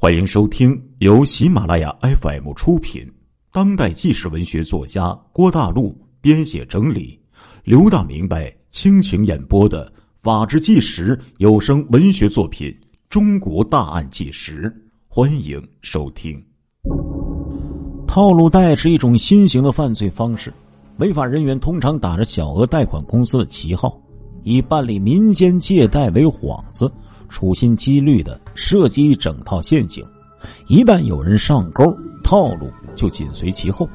欢迎收听由喜马拉雅 FM 出品、当代纪实文学作家郭大陆编写整理、刘大明白倾情演播的《法制纪实》有声文学作品《中国大案纪实》，欢迎收听。套路贷是一种新型的犯罪方式，违法人员通常打着小额贷款公司的旗号，以办理民间借贷为幌子。处心积虑的设计一整套陷阱，一旦有人上钩，套路就紧随其后。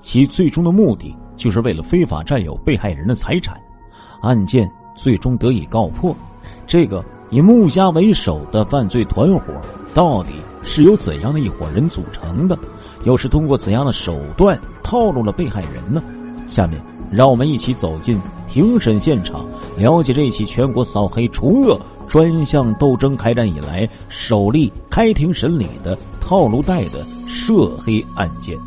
其最终的目的就是为了非法占有被害人的财产。案件最终得以告破。这个以穆家为首的犯罪团伙，到底是由怎样的一伙人组成的？又是通过怎样的手段套路了被害人呢？下面让我们一起走进庭审现场，了解这起全国扫黑除恶。专项斗争开展以来，首例开庭审理的套路贷的涉黑案件。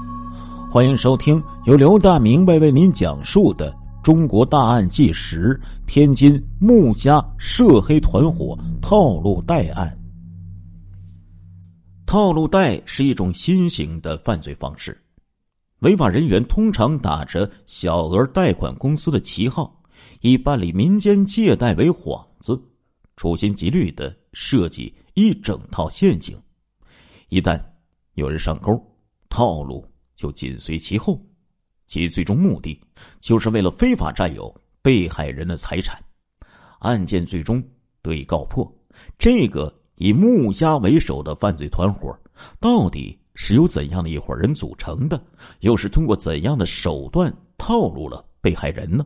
欢迎收听由刘大明白为您讲述的《中国大案纪实：天津穆家涉黑团伙套路贷案》。套路贷是一种新型的犯罪方式，违法人员通常打着小额贷款公司的旗号，以办理民间借贷为幌子。处心积虑的设计一整套陷阱，一旦有人上钩，套路就紧随其后。其最终目的就是为了非法占有被害人的财产。案件最终得以告破。这个以穆家为首的犯罪团伙，到底是由怎样的一伙人组成的？又是通过怎样的手段套路了被害人呢？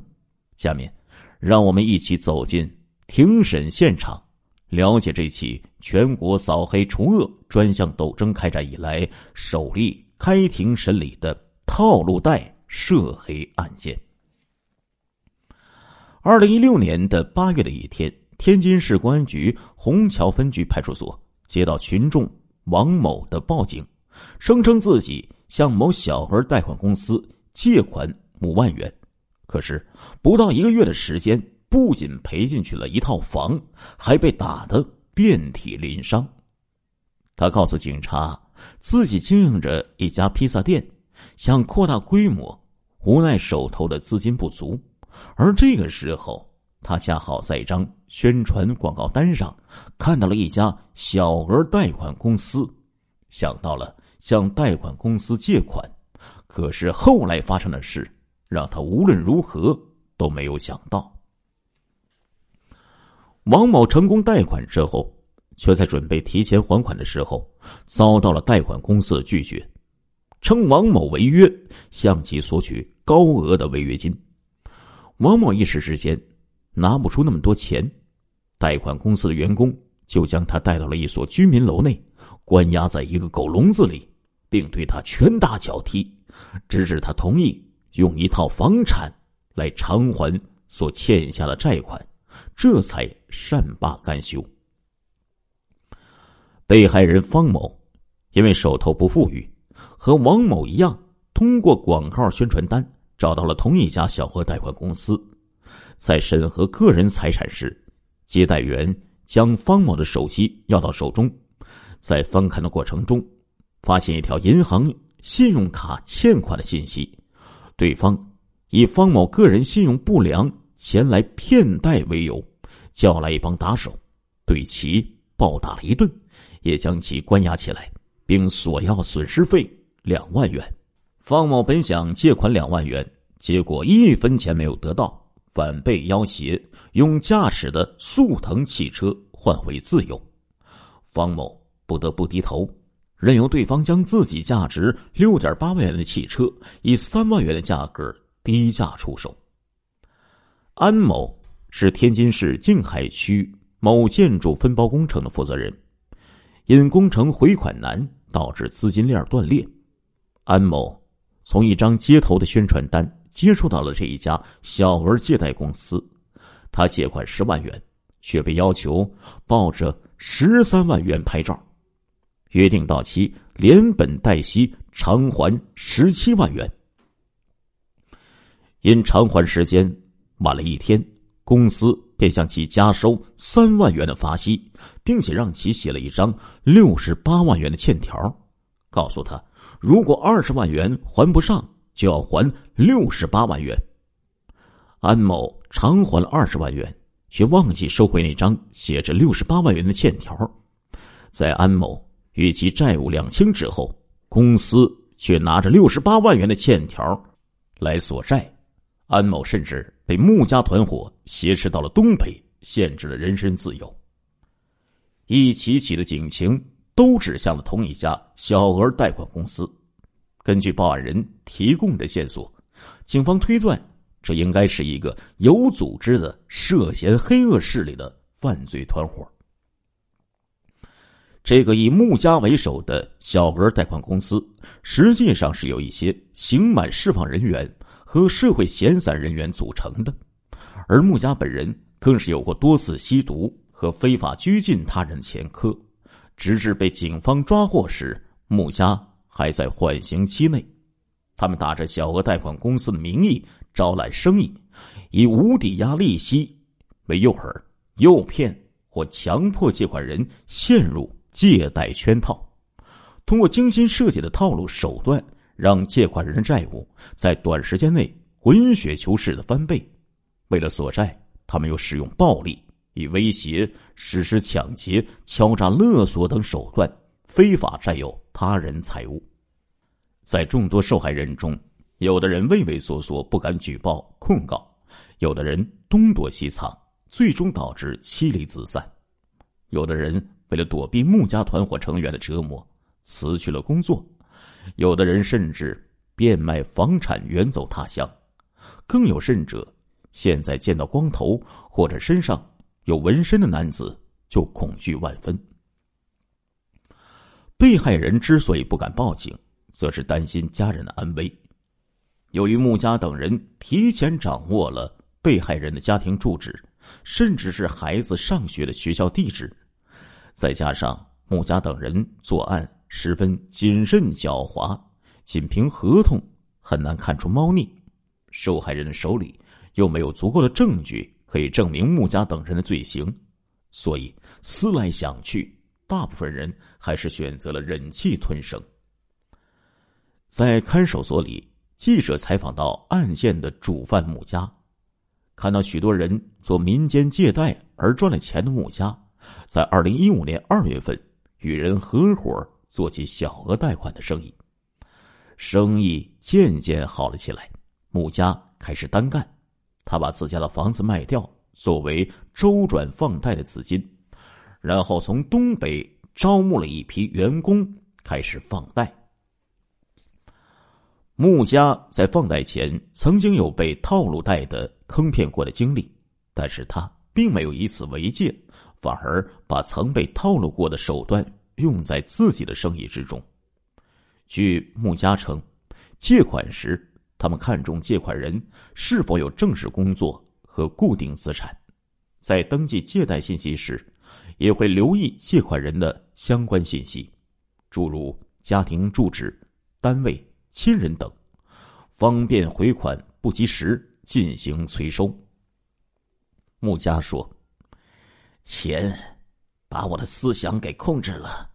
下面，让我们一起走进。庭审现场，了解这起全国扫黑除恶专项斗争开展以来首例开庭审理的套路贷涉黑案件。二零一六年的八月的一天，天津市公安局虹桥分局派出所接到群众王某的报警，声称自己向某小额贷款公司借款五万元，可是不到一个月的时间。不仅赔进去了一套房，还被打得遍体鳞伤。他告诉警察，自己经营着一家披萨店，想扩大规模，无奈手头的资金不足。而这个时候，他恰好在一张宣传广告单上看到了一家小额贷款公司，想到了向贷款公司借款。可是后来发生的事，让他无论如何都没有想到。王某成功贷款之后，却在准备提前还款的时候，遭到了贷款公司的拒绝，称王某违约，向其索取高额的违约金。王某一时之间拿不出那么多钱，贷款公司的员工就将他带到了一所居民楼内，关押在一个狗笼子里，并对他拳打脚踢，直至他同意用一套房产来偿还所欠下的债款。这才善罢甘休。被害人方某因为手头不富裕，和王某一样，通过广告宣传单找到了同一家小额贷款公司。在审核个人财产时，接待员将方某的手机要到手中，在翻看的过程中，发现一条银行信用卡欠款的信息。对方以方某个人信用不良。前来骗贷为由，叫来一帮打手，对其暴打了一顿，也将其关押起来，并索要损失费两万元。方某本想借款两万元，结果一分钱没有得到，反被要挟用驾驶的速腾汽车换回自由。方某不得不低头，任由对方将自己价值六点八万元的汽车以三万元的价格低价出售。安某是天津市静海区某建筑分包工程的负责人，因工程回款难，导致资金链断裂。安某从一张街头的宣传单接触到了这一家小额借贷公司，他借款十万元，却被要求抱着十三万元拍照，约定到期连本带息偿还十七万元，因偿还时间。晚了一天，公司便向其加收三万元的罚息，并且让其写了一张六十八万元的欠条，告诉他如果二十万元还不上，就要还六十八万元。安某偿还了二十万元，却忘记收回那张写着六十八万元的欠条。在安某与其债务两清之后，公司却拿着六十八万元的欠条来索债。安某甚至被穆家团伙挟持到了东北，限制了人身自由。一起起的警情都指向了同一家小额贷款公司。根据报案人提供的线索，警方推断。这应该是一个有组织的涉嫌黑恶势力的犯罪团伙。这个以穆家为首的小额贷款公司，实际上是有一些刑满释放人员和社会闲散人员组成的，而穆家本人更是有过多次吸毒和非法拘禁他人前科，直至被警方抓获时，穆家还在缓刑期内。他们打着小额贷款公司的名义。招揽生意，以无抵押利息为诱饵，诱骗或强迫借款人陷入借贷圈套，通过精心设计的套路手段，让借款人的债务在短时间内滚雪球式的翻倍。为了索债，他们又使用暴力，以威胁、实施抢劫、敲诈勒索等手段，非法占有他人财物。在众多受害人中，有的人畏畏缩缩，不敢举报控告；有的人东躲西藏，最终导致妻离子散；有的人为了躲避穆家团伙成员的折磨，辞去了工作；有的人甚至变卖房产远走他乡；更有甚者，现在见到光头或者身上有纹身的男子就恐惧万分。被害人之所以不敢报警，则是担心家人的安危。由于穆家等人提前掌握了被害人的家庭住址，甚至是孩子上学的学校地址，再加上穆家等人作案十分谨慎狡猾，仅凭合同很难看出猫腻。受害人的手里又没有足够的证据可以证明穆家等人的罪行，所以思来想去，大部分人还是选择了忍气吞声。在看守所里。记者采访到案件的主犯穆家，看到许多人做民间借贷而赚了钱的穆家，在二零一五年二月份与人合伙做起小额贷款的生意，生意渐渐好了起来。穆家开始单干，他把自家的房子卖掉作为周转放贷的资金，然后从东北招募了一批员工开始放贷。穆家在放贷前曾经有被套路贷的坑骗过的经历，但是他并没有以此为戒，反而把曾被套路过的手段用在自己的生意之中。据穆家称，借款时他们看重借款人是否有正式工作和固定资产，在登记借贷信息时，也会留意借款人的相关信息，诸如家庭住址、单位。亲人等，方便回款不及时进行催收。穆家说：“钱把我的思想给控制了，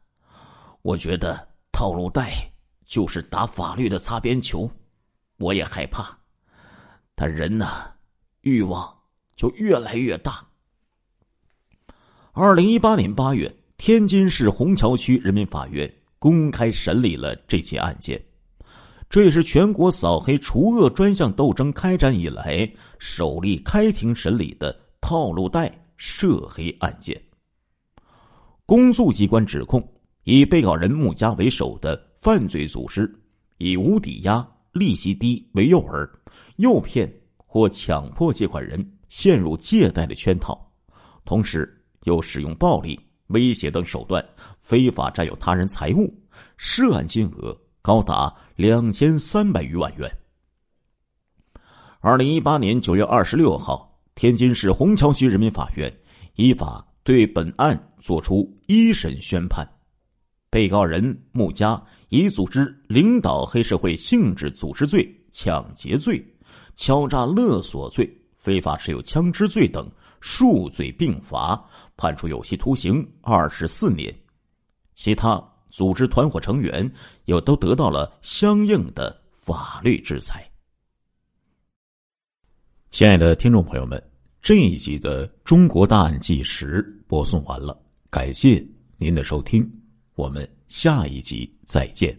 我觉得套路贷就是打法律的擦边球，我也害怕。但人呢，欲望就越来越大。”二零一八年八月，天津市虹桥区人民法院公开审理了这起案件。这也是全国扫黑除恶专项斗争开展以来首例开庭审理的套路贷涉黑案件。公诉机关指控，以被告人穆家为首的犯罪组织，以无抵押、利息低为诱饵，诱骗或强迫借款人陷入借贷的圈套，同时又使用暴力、威胁等手段非法占有他人财物，涉案金额。高达两千三百余万元。二零一八年九月二十六号，天津市虹桥区人民法院依法对本案作出一审宣判，被告人穆家以组织领导黑社会性质组织罪、抢劫罪、敲诈勒索罪、非法持有枪支罪等数罪并罚，判处有期徒刑二十四年。其他组织团伙成员又都得到了相应的法律制裁。亲爱的听众朋友们，这一集的《中国大案纪实》播送完了，感谢您的收听，我们下一集再见。